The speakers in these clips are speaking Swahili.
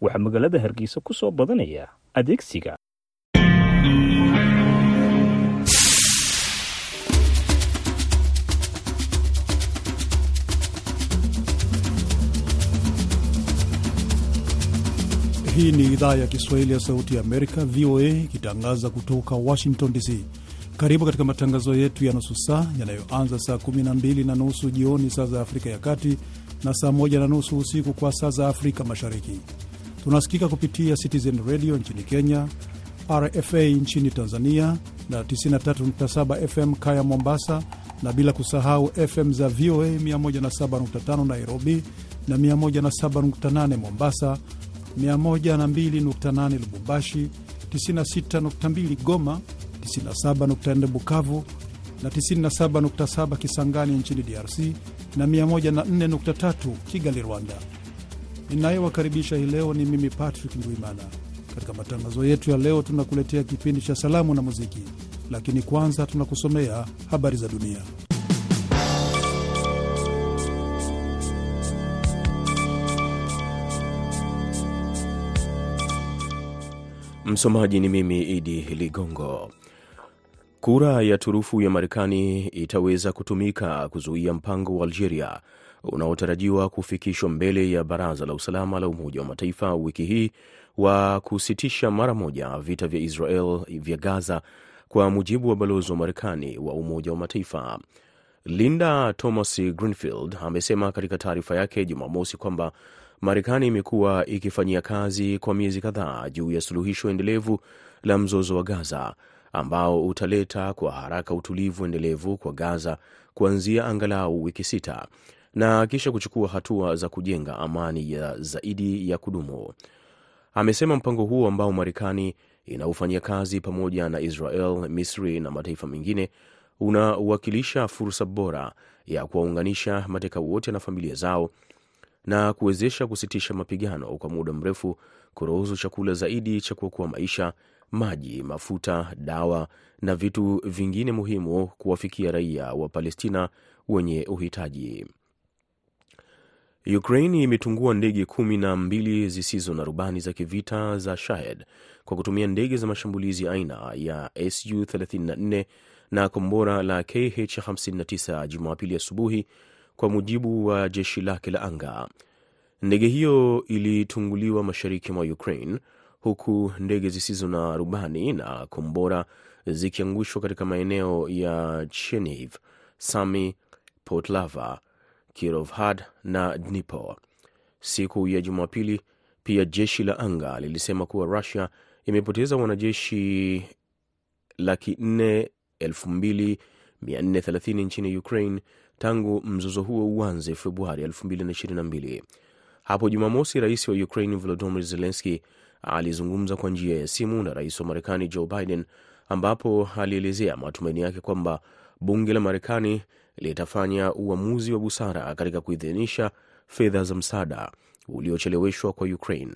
waxaa magaalada hargeysa ku soo badanaya adeegsiga Hii ni idhaa ya Kiswahili ya Sauti ya Amerika, VOA, ikitangaza kutoka Washington DC. Karibu katika matangazo yetu ya nusu saa yanayoanza saa 12 na nusu jioni saa za Afrika ya Kati na saa 1 na nusu usiku kwa saa za Afrika Mashariki. Tunasikika kupitia Citizen Radio nchini Kenya, RFA nchini Tanzania na 93.7 FM Kaya Mombasa, na bila kusahau FM za VOA 107.5 Nairobi na 107.8 Mombasa, 102.8 Lubumbashi, 96.2 Goma, 97.4 Bukavu na 97.7 Kisangani nchini DRC na 104.3 Kigali, Rwanda. Ninayewakaribisha hii leo ni mimi Patrick Ndwimana. Katika matangazo yetu ya leo, tunakuletea kipindi cha salamu na muziki, lakini kwanza tunakusomea habari za dunia. Msomaji ni mimi Idi Ligongo. Kura ya turufu ya Marekani itaweza kutumika kuzuia mpango wa Algeria unaotarajiwa kufikishwa mbele ya Baraza la Usalama la Umoja wa Mataifa wiki hii wa kusitisha mara moja vita vya Israel vya Gaza, kwa mujibu wa balozi wa Marekani wa Umoja wa Mataifa. Linda Thomas Greenfield amesema katika taarifa yake Jumamosi kwamba Marekani imekuwa ikifanyia kazi kwa miezi kadhaa juu ya suluhisho endelevu la mzozo wa Gaza ambao utaleta kwa haraka utulivu endelevu kwa Gaza kuanzia angalau wiki sita na kisha kuchukua hatua za kujenga amani ya zaidi ya kudumu. Amesema mpango huo ambao Marekani inaufanyia kazi pamoja na Israel, Misri na mataifa mengine unawakilisha fursa bora ya kuwaunganisha mateka wote na familia zao na kuwezesha kusitisha mapigano kwa muda mrefu, kuruhusu chakula zaidi cha kuokoa maisha, maji, mafuta, dawa na vitu vingine muhimu kuwafikia raia wa Palestina wenye uhitaji. Ukraine imetungua ndege kumi na mbili zisizo na rubani za kivita za Shahed kwa kutumia ndege za mashambulizi aina ya Su 34 na kombora la KH59 Jumapili asubuhi, kwa mujibu wa jeshi lake la anga. Ndege hiyo ilitunguliwa mashariki mwa Ukraine, huku ndege zisizo na rubani na kombora zikiangushwa katika maeneo ya Chernihiv, Sami, Poltava, Kirovhad na Dnipro. Siku ya Jumapili pia jeshi la anga lilisema kuwa Rusia imepoteza wanajeshi laki nne elfu mbili mia nne thelathini nchini Ukraine tangu mzozo huo uanze Februari 2022. Hapo Jumamosi, rais wa Ukraine Volodymyr Zelensky alizungumza kwa njia ya simu na rais wa Marekani Joe Biden, ambapo alielezea matumaini yake kwamba bunge la Marekani litafanya uamuzi wa busara katika kuidhinisha fedha za msaada uliocheleweshwa kwa Ukraine.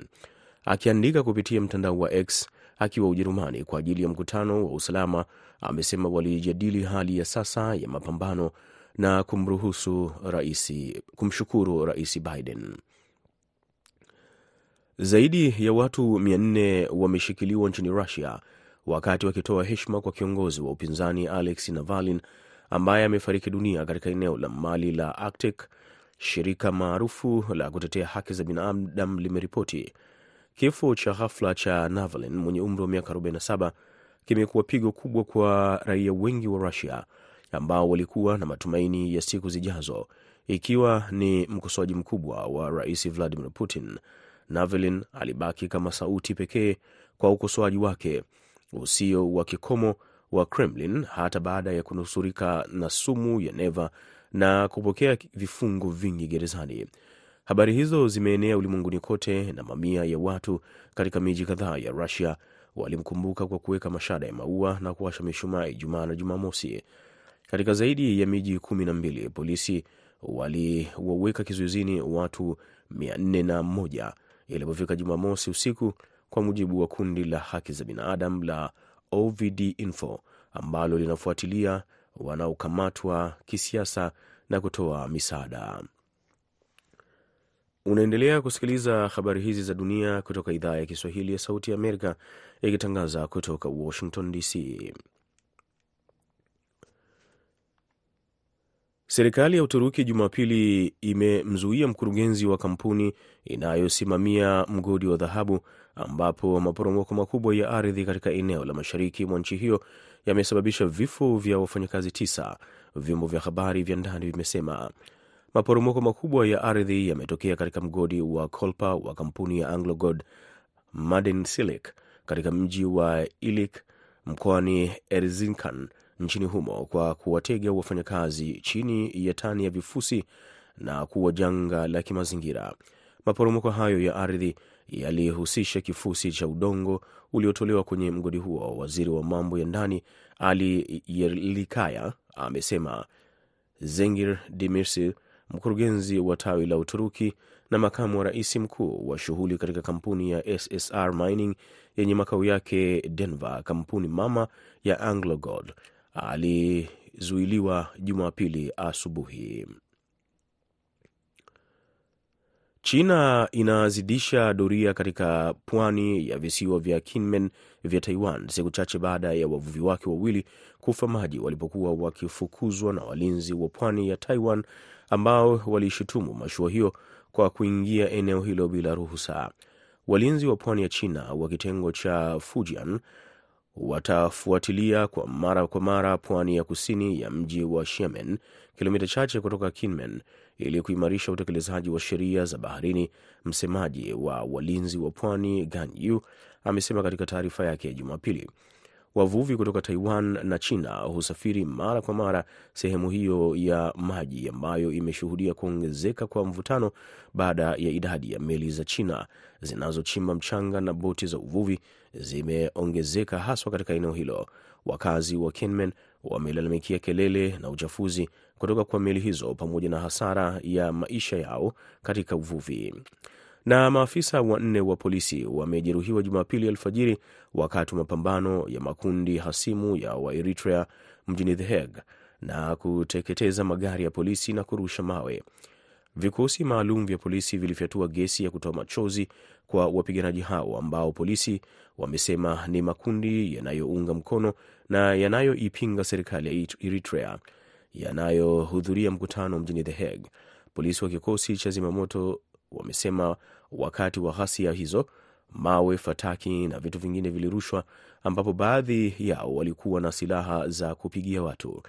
Akiandika kupitia mtandao wa X akiwa Ujerumani kwa ajili ya mkutano wa usalama, amesema walijadili hali ya sasa ya mapambano na kumruhusu raisi, kumshukuru rais Biden. Zaidi ya watu 400 wameshikiliwa nchini Russia wakati wakitoa heshima kwa kiongozi wa upinzani Alexei Navalny ambaye amefariki dunia katika eneo la Mali la Arctic. Shirika maarufu la kutetea haki za binadamu limeripoti kifo cha ghafla cha Navalny mwenye umri wa miaka 47 kimekuwa pigo kubwa kwa raia wengi wa Russia ambao walikuwa na matumaini ya siku zijazo, ikiwa ni mkosoaji mkubwa wa rais Vladimir Putin. Navalny alibaki kama sauti pekee kwa ukosoaji wake usio wa kikomo wa Kremlin hata baada ya kunusurika na sumu ya neva na kupokea vifungo vingi gerezani. Habari hizo zimeenea ulimwenguni kote na mamia ya watu katika miji kadhaa ya Rusia walimkumbuka kwa kuweka mashada ya maua na kuwasha mishumaa Ijumaa na Jumamosi. Katika zaidi ya miji kumi na mbili polisi waliwaweka kizuizini watu mia nne na moja ilipofika Jumamosi usiku, kwa mujibu wa kundi la haki za binadamu la OVD Info ambalo linafuatilia wanaokamatwa kisiasa na kutoa misaada. Unaendelea kusikiliza habari hizi za dunia kutoka idhaa ya Kiswahili ya Sauti ya Amerika ikitangaza kutoka Washington DC. Serikali ya Uturuki Jumapili imemzuia mkurugenzi wa kampuni inayosimamia mgodi wa dhahabu ambapo maporomoko makubwa ya ardhi katika eneo la mashariki mwa nchi hiyo yamesababisha vifo vya wafanyakazi tisa, vyombo vya habari vya ndani vimesema. Maporomoko makubwa ya ardhi yametokea katika mgodi wa Kolpa wa kampuni ya AngloGold Madensilik katika mji wa Ilik mkoani Erzincan nchini humo kwa kuwatega wafanyakazi chini ya tani ya vifusi na kuwa janga la kimazingira. Maporomoko hayo ya ardhi yalihusisha kifusi cha udongo uliotolewa kwenye mgodi huo. Waziri wa mambo ya ndani Ali Yerlikaya amesema. Zengir Demirsil, mkurugenzi wa tawi la Uturuki na makamu wa rais mkuu wa shughuli katika kampuni ya SSR Mining yenye makao yake Denver, kampuni mama ya AngloGold, alizuiliwa Jumapili asubuhi. China inazidisha doria katika pwani ya visiwa vya Kinmen vya Taiwan siku chache baada ya wavuvi wake wawili kufa maji walipokuwa wakifukuzwa na walinzi wa pwani ya Taiwan ambao walishutumu mashua hiyo kwa kuingia eneo hilo bila ruhusa. Walinzi wa pwani ya China wa kitengo cha Fujian watafuatilia kwa mara kwa mara pwani ya kusini ya mji wa Xiamen, kilomita chache kutoka Kinmen, ili kuimarisha utekelezaji wa sheria za baharini. Msemaji wa walinzi wa pwani Gan Yu amesema katika taarifa yake ya Jumapili. Wavuvi kutoka Taiwan na China husafiri mara kwa mara sehemu hiyo ya maji ambayo imeshuhudia kuongezeka kwa mvutano baada ya idadi ya meli za China zinazochimba mchanga na boti za uvuvi zimeongezeka haswa katika eneo hilo. Wakazi wa Kinmen wamelalamikia kelele na uchafuzi kutoka kwa meli hizo pamoja na hasara ya maisha yao katika uvuvi na maafisa wanne wa polisi wamejeruhiwa Jumapili alfajiri wakati wa mapambano ya makundi hasimu ya Waeritrea mjini The Hague na kuteketeza magari ya polisi na kurusha mawe. Vikosi maalum vya polisi vilifyatua gesi ya kutoa machozi kwa wapiganaji hao ambao polisi wamesema ni makundi yanayounga mkono na yanayoipinga serikali ya Eritrea yanayohudhuria mkutano mjini The Hague. Polisi wa kikosi cha zimamoto wamesema wakati wa ghasia hizo mawe, fataki na vitu vingine vilirushwa, ambapo baadhi yao walikuwa na silaha za kupigia watu.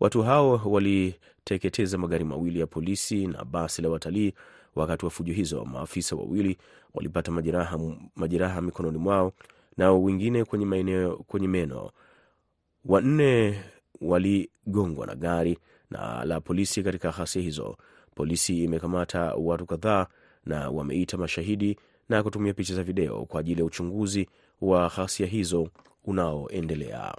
Watu hao waliteketeza magari mawili ya polisi na basi la watalii. Wakati wa fujo hizo, maafisa wawili walipata majeraha, majeraha mikononi mwao na wengine kwenye maeneo kwenye meno. Wanne waligongwa na gari na la polisi katika ghasia hizo. Polisi imekamata watu kadhaa na wameita mashahidi na kutumia picha za video kwa ajili ya uchunguzi wa ghasia hizo unaoendelea.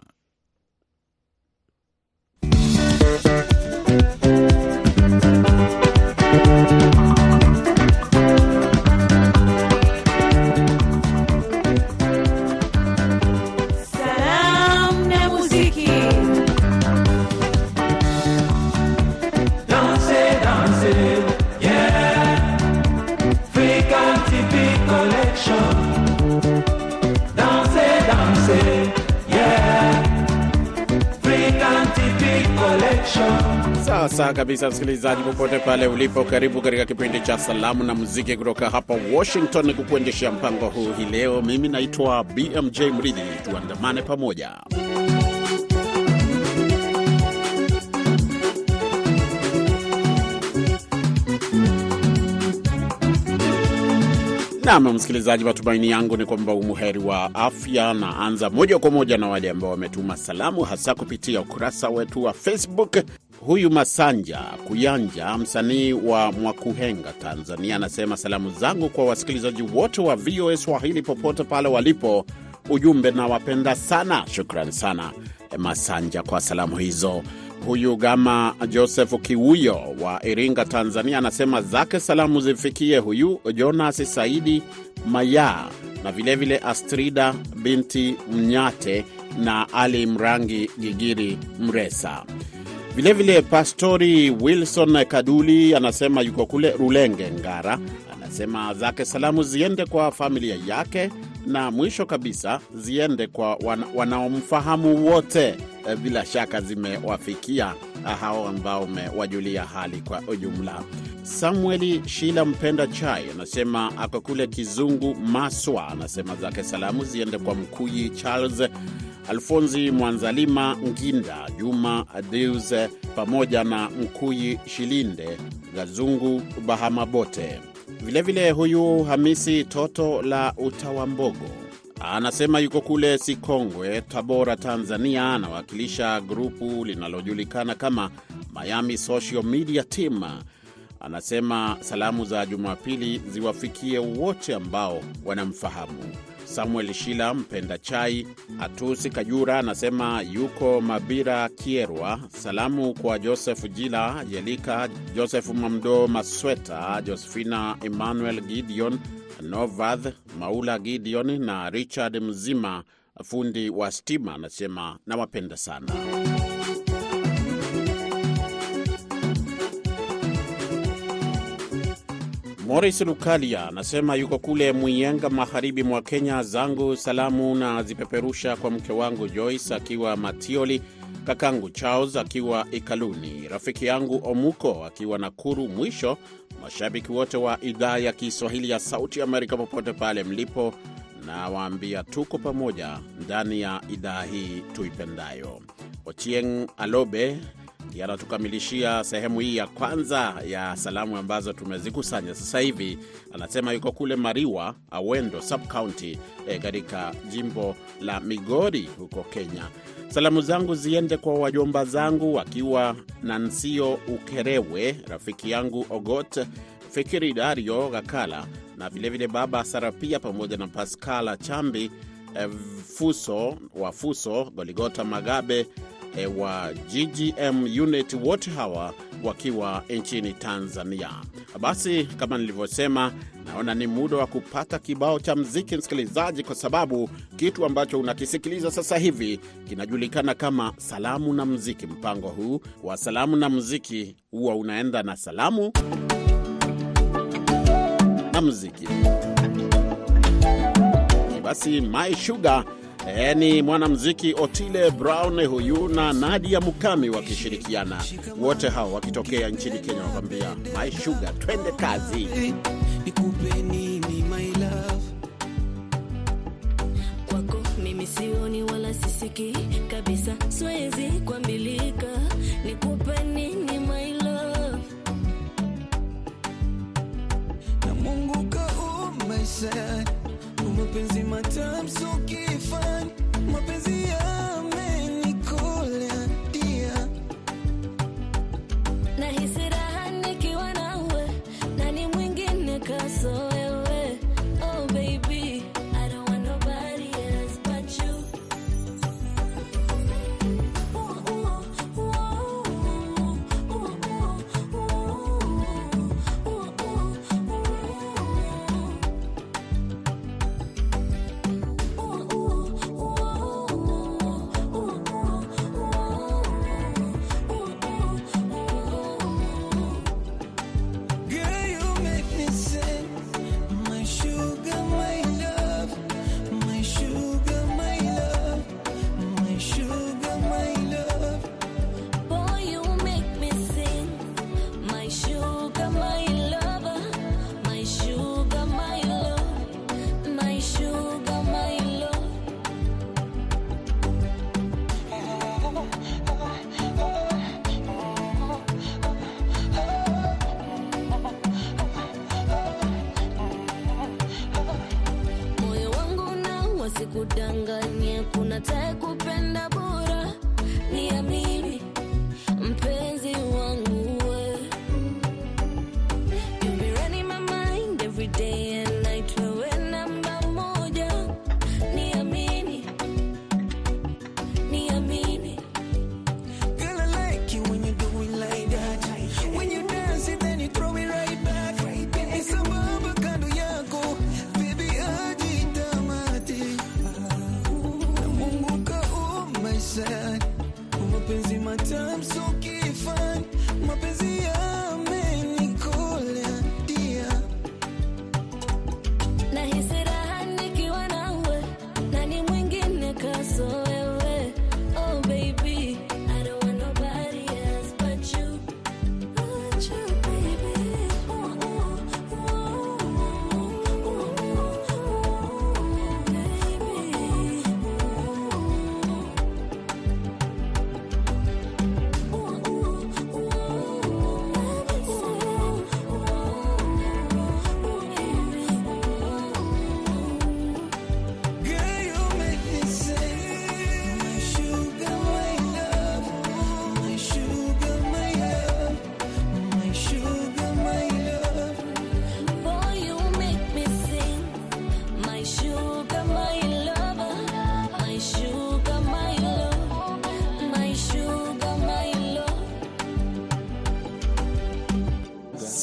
Kabisa, msikilizaji popote pale ulipo, karibu katika kipindi cha salamu na muziki kutoka hapa Washington, kukuendeshea mpango huu hii leo. Mimi naitwa BMJ Mridhi, tuandamane pamoja. Nam msikilizaji, matumaini yangu ni kwamba umuheri wa afya. Naanza moja kwa moja na wale ambao wametuma salamu, hasa kupitia ukurasa wetu wa Facebook. Huyu Masanja Kuyanja, msanii wa Mwakuhenga, Tanzania, anasema salamu zangu kwa wasikilizaji wote wa VOA Swahili popote pale walipo. Ujumbe nawapenda sana. Shukran sana Masanja kwa salamu hizo. Huyu Gama Joseph Kiwuyo wa Iringa, Tanzania, anasema zake salamu zifikie huyu Jonas Saidi Maya na vilevile vile Astrida binti Mnyate na Ali Mrangi Gigiri Mresa. Vilevile Pastori Wilson Kaduli anasema yuko kule Rulenge, Ngara. Anasema zake salamu ziende kwa familia yake na mwisho kabisa ziende kwa wana, wanaomfahamu wote. E, bila shaka zimewafikia hao ambao umewajulia hali kwa ujumla. Samueli Shila mpenda chai anasema ako kule Kizungu Maswa, anasema zake salamu ziende kwa Mkuyi Charles Alfonsi Mwanzalima Nginda, Juma Deus pamoja na Mkuyi Shilinde Gazungu Bahamabote. Vilevile huyu Hamisi Toto la Utawambogo anasema yuko kule Sikongwe, Tabora, Tanzania. Anawakilisha grupu linalojulikana kama Miami Social Media Team. Anasema salamu za Jumapili ziwafikie wote ambao wanamfahamu. Samuel Shila mpenda chai Atusi Kajura anasema yuko Mabira Kierwa. Salamu kwa Joseph Jila Yelika, Joseph Mamdo Masweta, Josefina Emmanuel Gideon, Novadh Maula Gideon na Richard Mzima, fundi wa stima. Anasema nawapenda sana. Morris Lukalia anasema yuko kule Mwiyenga, magharibi mwa Kenya. Zangu salamu na zipeperusha kwa mke wangu Joyce akiwa Matioli, kakangu Charles akiwa Ikaluni, rafiki yangu Omuko akiwa Nakuru. Mwisho, mashabiki wote wa idhaa ya Kiswahili ya Sauti Amerika popote pale mlipo, na waambia tuko pamoja ndani ya idhaa hii tuipendayo. Ochieng Alobe yanatukamilishia sehemu hii ya kwanza ya salamu ambazo tumezikusanya sasa hivi. Anasema yuko kule Mariwa, Awendo subcounty katika e, jimbo la Migori huko Kenya. Salamu zangu ziende kwa wajomba zangu wakiwa Nansio Ukerewe, rafiki yangu Ogot Fikiri, Dario Gakala na vilevile baba Sarapia pamoja na Paskala Chambi e, Fuso wa Fuso, Goligota Magabe e, wa GGM unit wote hawa wakiwa nchini Tanzania. Basi kama nilivyosema, naona ni muda wa kupata kibao cha mziki, msikilizaji, kwa sababu kitu ambacho unakisikiliza sasa hivi kinajulikana kama salamu na mziki. Mpango huu wa salamu na mziki huwa unaenda na salamu na mziki. Basi My Sugar E, ni mwanamuziki Otile Brown huyu na Nadia Mukami wakishirikiana, wote hao wakitokea nchini Kenya, wakwambia My Sugar, twende kazi. Mimi sioni wala sisiki kabisa, siwezi kuambilika. Nikupe nini my love? Na Mungu kaumba mapenzi matamu Nahisi raha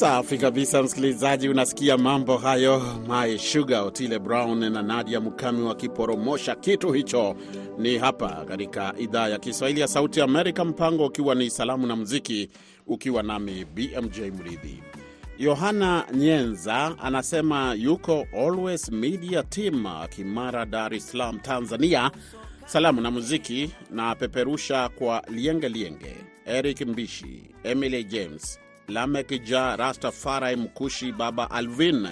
Safi kabisa, msikilizaji, unasikia mambo hayo. My Sugar, Otile Brown na Nadia Mukami wakiporomosha kitu hicho. Ni hapa katika idhaa ya Kiswahili ya Sauti Amerika, mpango ukiwa ni salamu na muziki, ukiwa nami BMJ Mridhi. Yohana Nyenza anasema yuko Always Media Team, Kimara, Dar es Salaam, Tanzania. Salamu na muziki na peperusha kwa Lienge Lienge, Eric Mbishi, Emily James, Lamek Ja, Rastafari Mkushi, Baba Alvin,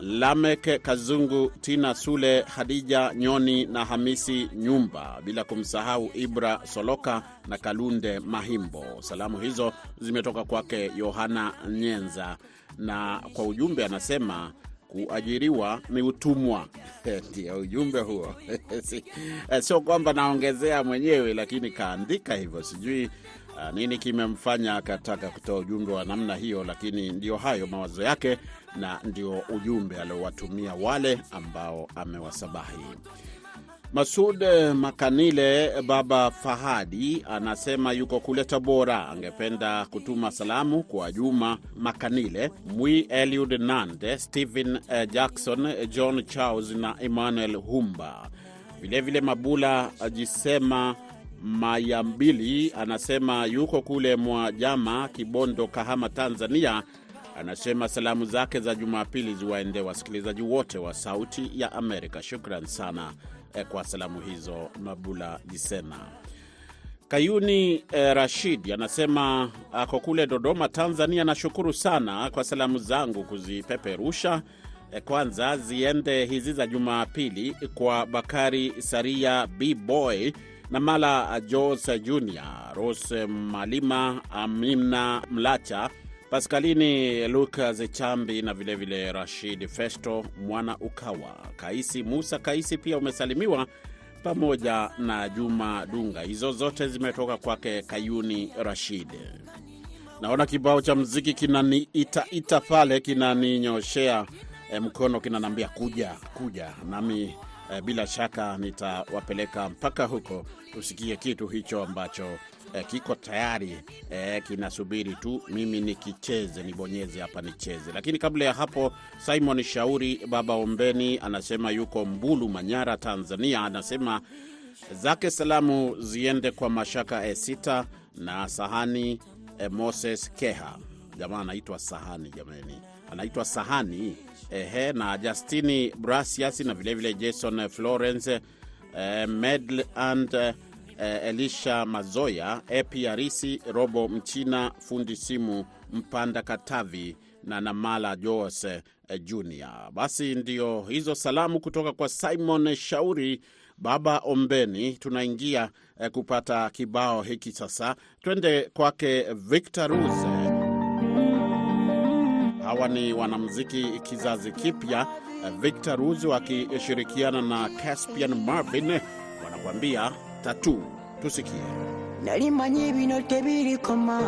Lamek Kazungu, Tina Sule, Hadija Nyoni na Hamisi Nyumba, bila kumsahau Ibra Soloka na Kalunde Mahimbo. Salamu hizo zimetoka kwake Yohana Nyenza, na kwa ujumbe anasema kuajiriwa ni utumwa. Ndio ujumbe huo. Eh, Sio kwamba naongezea mwenyewe, lakini kaandika hivyo. Sijui nini kimemfanya akataka kutoa ujumbe wa namna hiyo, lakini ndio hayo mawazo yake na ndio ujumbe aliowatumia wale ambao amewasabahi. Masud Makanile Baba Fahadi anasema yuko kule Tabora, angependa kutuma salamu kwa Juma Makanile, Mwi Eliud Nande, Stephen eh, Jackson, eh, John Charles na Emmanuel Humba. Vilevile Mabula Jisema Mayambili anasema yuko kule mwa Jama, Kibondo, Kahama, Tanzania. Anasema salamu zake za Jumapili ziwaende wasikilizaji wote wa Sauti ya Amerika. Shukran sana eh, kwa salamu hizo, Mabula Jisena. Kayuni eh, Rashid anasema ako kule Dodoma, Tanzania. Nashukuru sana kwa salamu zangu kuzipeperusha. Eh, Kwanza ziende hizi za Jumapili kwa Bakari Saria, B Boy na Mala Jos Junior, Rose Malima, Amina Mlacha, Paskalini Lukas Chambi na vilevile vile Rashid Festo Mwana Ukawa, Kaisi Musa Kaisi pia umesalimiwa pamoja na Juma Dunga. Hizo zote zimetoka kwake Kayuni Rashid. Naona kibao cha mziki kinaniitaita pale, kinaninyoshea eh, mkono, kinanambia kuja kuja, nami eh, bila shaka nitawapeleka mpaka huko tusikie kitu hicho ambacho eh, kiko tayari eh, kinasubiri tu mimi nikicheze, nibonyeze hapa nicheze. Lakini kabla ya hapo, Simon Shauri Baba Ombeni anasema yuko Mbulu, Manyara, Tanzania. Anasema zake salamu ziende kwa Mashaka Esita na Sahani eh, Moses Keha. Jamaa anaitwa Sahani, jamani, anaitwa Sahani ehe, na Justini Brasias na vilevile Jason Florence eh, Medl and eh, Elisha Mazoya, Epi Arisi, Robo Mchina, fundi simu Mpanda Katavi na Namala Jos eh, Junior. Basi ndio hizo salamu kutoka kwa Simon Shauri Baba Ombeni. Tunaingia eh, kupata kibao hiki sasa. Twende kwake Victor Ruse. Hawa ni wanamuziki kizazi kipya, Victor Ruse wakishirikiana na Caspian Marvin wanakuambia tatu. Tusikie. nalimanyi bino tebirikoma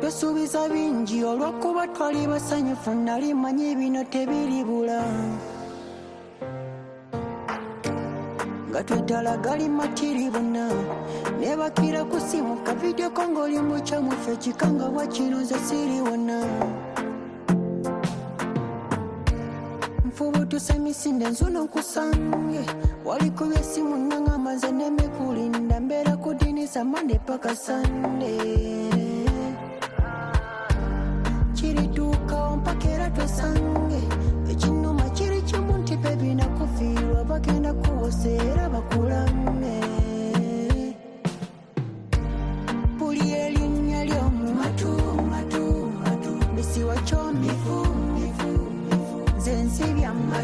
tosuubiza bingi olw'okuba twali basanyufu nalimanyi bino tebiribula nga twetala gali matiri bonna nebakira kusimuka vidio ng'oli chikanga ekikanga nze siri wonna nfubutuse misinde nzuno nkusange walikubya esimu nanga maze nemekulinda mbeera kudinisa mande paka sande kirituukawo mpaka era twesange ekinuma kiri kimu nti bebi nakufiirwa bagenda kuwosa era bakulame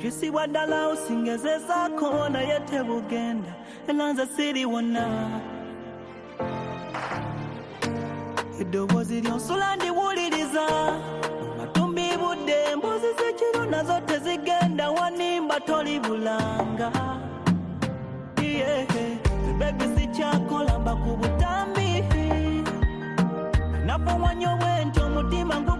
kisibwa ddala osingezezaako naye tebugenda era nze siriwona eddoboozi lyonsula ndiwuliriza matumbi budde embuzi z'ekiro nazo tezigenda wanimba toli bulanga. Yeah. bebi sikyakola mba ku butambi nafuwanya obwenti omutima ngugumya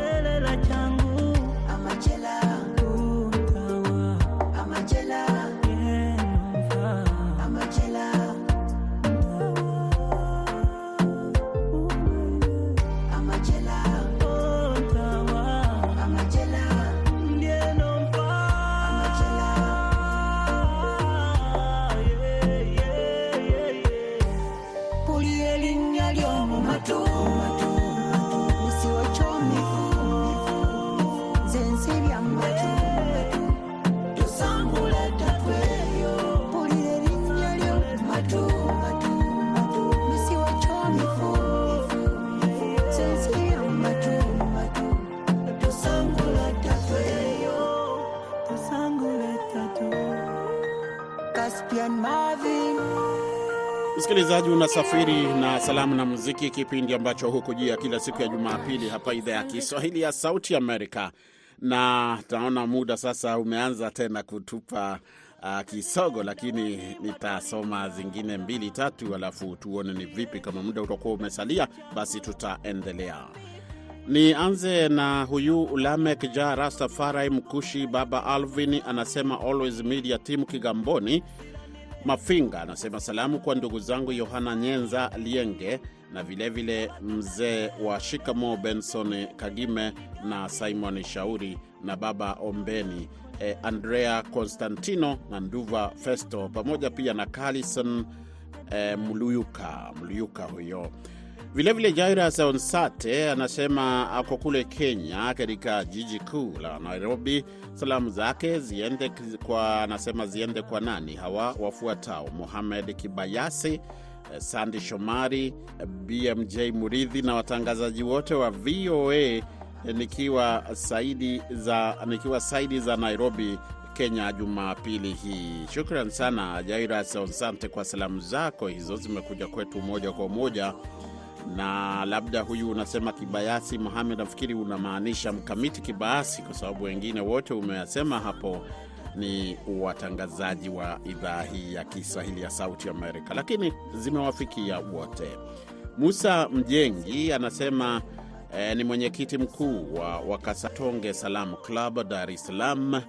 unasafiri na salamu na muziki, kipindi ambacho hukujia kila siku ya Jumapili hapa idhaa ya Kiswahili ya Sauti Amerika, na tunaona muda sasa umeanza tena kutupa uh, kisogo, lakini nitasoma zingine mbili tatu, alafu tuone ni vipi. Kama muda utakuwa umesalia, basi tutaendelea. Nianze na huyu Lamek Ja Rastafari Mkushi, Baba Alvin anasema Always Media Team Kigamboni Mafinga anasema salamu kwa ndugu zangu Yohana Nyenza Lienge na vilevile mzee wa Shikamo Benson Kagime na Simon Shauri na baba Ombeni eh, Andrea Constantino na Nduva Festo pamoja pia na Carlison eh, Mluyuka Mluyuka huyo Vilevile Jairus Onsate anasema ako kule Kenya, katika jiji kuu la Nairobi. Salamu zake ziende kwa, anasema ziende kwa nani hawa wafuatao: Mohamed Kibayasi, eh, Sandi Shomari, eh, BMJ Muridhi na watangazaji wote wa VOA eh, nikiwa saidi za, nikiwa saidi za Nairobi Kenya Jumapili hii. Shukran sana Jairus Onsante kwa salamu zako hizo, zimekuja kwetu moja kwa moja na labda huyu unasema Kibayasi Mohamed, nafikiri unamaanisha Mkamiti Kibayasi, kwa sababu wengine wote umeyasema hapo ni watangazaji wa idhaa hii ya Kiswahili ya Sauti Amerika, lakini zimewafikia wote. Musa Mjengi anasema eh, ni mwenyekiti mkuu wa Wakasatonge Salam Club Dar es Salaam.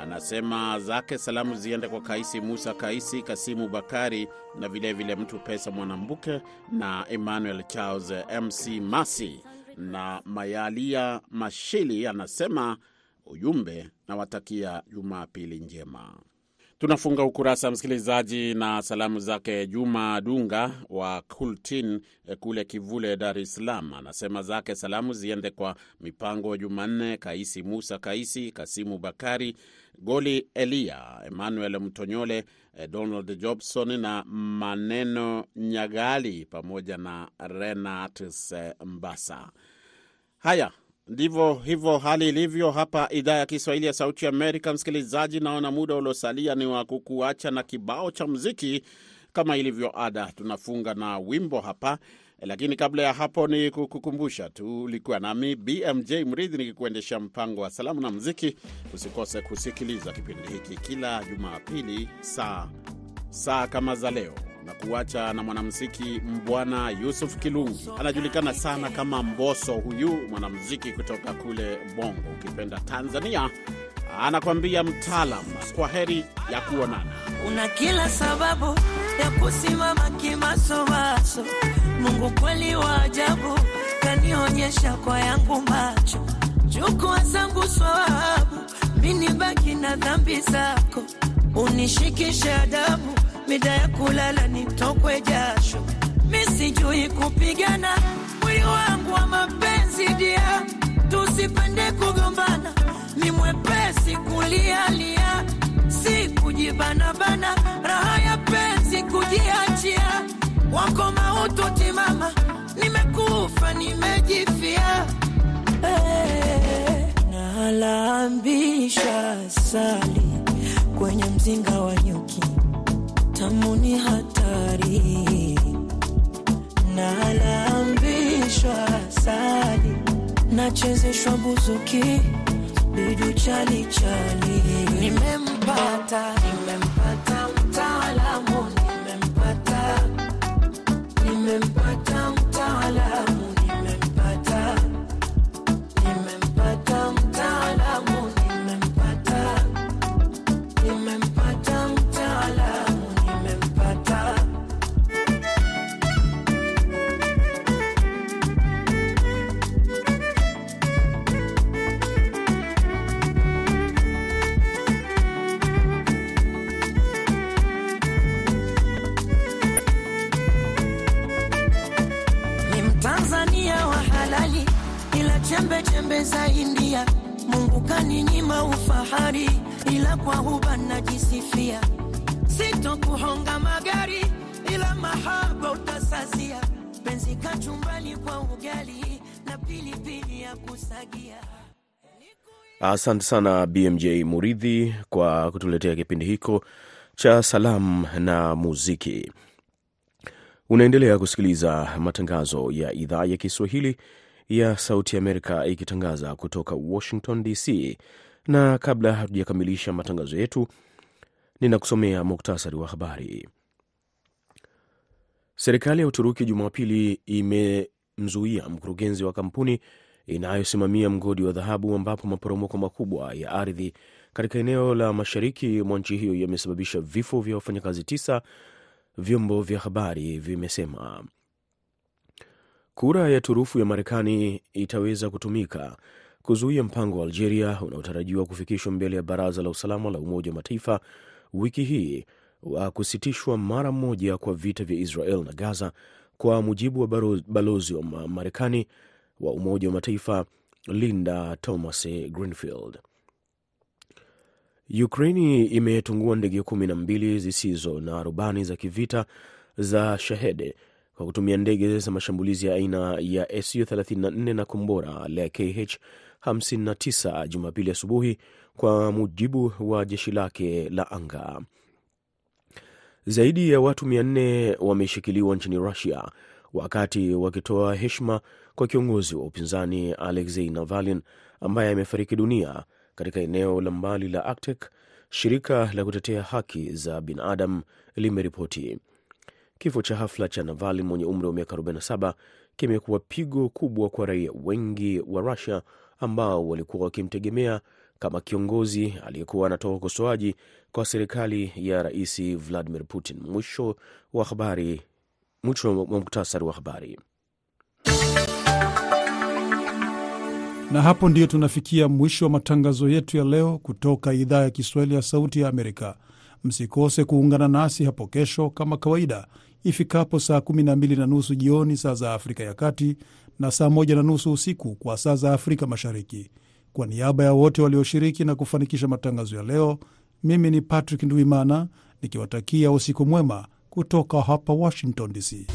Anasema zake salamu ziende kwa Kaisi Musa Kaisi, Kasimu Bakari na vilevile vile Mtu Pesa Mwanambuke na Emmanuel Charles MC Masi na Mayalia Mashili. Anasema ujumbe nawatakia Jumapili njema. Tunafunga ukurasa msikilizaji na salamu zake Juma Dunga wa Kultin eh, kule Kivule, Dar es Salaam. Anasema zake salamu ziende kwa Mipango Jumanne, Kaisi Musa Kaisi, Kasimu Bakari, Goli Elia, Emmanuel Mtonyole, eh, Donald Jobson na Maneno Nyagali pamoja na Renatus eh, Mbasa. Haya ndivyo hivyo hali ilivyo hapa idhaa ya Kiswahili ya Sauti Amerika. Msikilizaji, naona muda uliosalia ni wa kukuacha na kibao cha muziki. Kama ilivyo ada, tunafunga na wimbo hapa, lakini kabla ya hapo ni kukukumbusha tu, ulikuwa nami BMJ Mridhi nikikuendesha mpango wa salamu na muziki. Usikose kusikiliza kipindi hiki kila Jumapili saa saa kama za leo na na mwanamuziki Mbwana Yusuf Kilungi, anajulikana sana kama Mboso. Huyu mwanamuziki kutoka kule Bongo, ukipenda Tanzania, anakwambia mtaalam. Kwa heri ya kuonana. una kila sababu ya kusimama kimasomaso. Mungu kweli wa ajabu, kanionyesha kwa yangu macho, chukua zangu swawabu, mini baki na dhambi zako, unishikishe adabu mida ya kulala nitokwe jasho, mi sijui kupigana, mwili wangu wa mapenzi dia, tusipende kugombana, ni mwepesi kulialia, si kujibanabana, raha ya penzi kujiachia, wako mautu timama, nimekufa nimejifia. Hey. nalambisha sali kwenye mzinga wa nyuki, tamu ni hatari. Nalambishwa sali, nachezeshwa buzuki, bidu chali. Nimempata, nimempata Penzi kachumbani kwa ugali na pilipili ya kusagia. Asante sana BMJ Muridhi kwa kutuletea kipindi hiko cha salamu na muziki. Unaendelea kusikiliza matangazo ya idhaa ya Kiswahili ya Sauti Amerika ikitangaza kutoka Washington DC, na kabla hatujakamilisha matangazo yetu, ninakusomea muktasari wa habari. Serikali ya Uturuki Jumapili imemzuia mkurugenzi wa kampuni inayosimamia mgodi wa dhahabu ambapo maporomoko makubwa ya ardhi katika eneo la mashariki mwa nchi hiyo yamesababisha vifo vya wafanyakazi tisa, vyombo vya habari vimesema. Kura ya turufu ya Marekani itaweza kutumika kuzuia mpango wa Algeria unaotarajiwa kufikishwa mbele ya Baraza la Usalama la Umoja wa Mataifa wiki hii wa kusitishwa mara moja kwa vita vya Israel na Gaza, kwa mujibu wa balozi wa Marekani wa Umoja wa Mataifa Linda Thomas Greenfield. Ukraini imetungua ndege kumi na mbili zisizo na rubani za kivita za Shahede kwa kutumia ndege za mashambulizi ya aina ya Su 34 na kombora la KH 59 Jumapili asubuhi, kwa mujibu wa jeshi lake la anga. Zaidi ya watu 400 wameshikiliwa nchini Russia wakati wakitoa heshima kwa kiongozi wa upinzani Alexei Navalny ambaye amefariki dunia katika eneo la mbali la Arctic, shirika la kutetea haki za binadamu limeripoti. Kifo cha hafla cha Navalny mwenye umri wa miaka 47 kimekuwa pigo kubwa kwa raia wengi wa Russia ambao walikuwa wakimtegemea kama kiongozi aliyekuwa anatoa ukosoaji kwa serikali ya Rais Vladimir Putin. Mwisho wa habari, mwisho wa muktasari wa habari. Na hapo ndiyo tunafikia mwisho wa matangazo yetu ya leo kutoka idhaa ya Kiswahili ya Sauti ya Amerika. Msikose kuungana nasi hapo kesho kama kawaida ifikapo saa 12 na nusu jioni saa za Afrika ya Kati na saa 1 na nusu usiku kwa saa za Afrika Mashariki. Kwa niaba ya wote walioshiriki na kufanikisha matangazo ya leo, mimi ni Patrick Ndwimana nikiwatakia usiku mwema kutoka hapa Washington DC.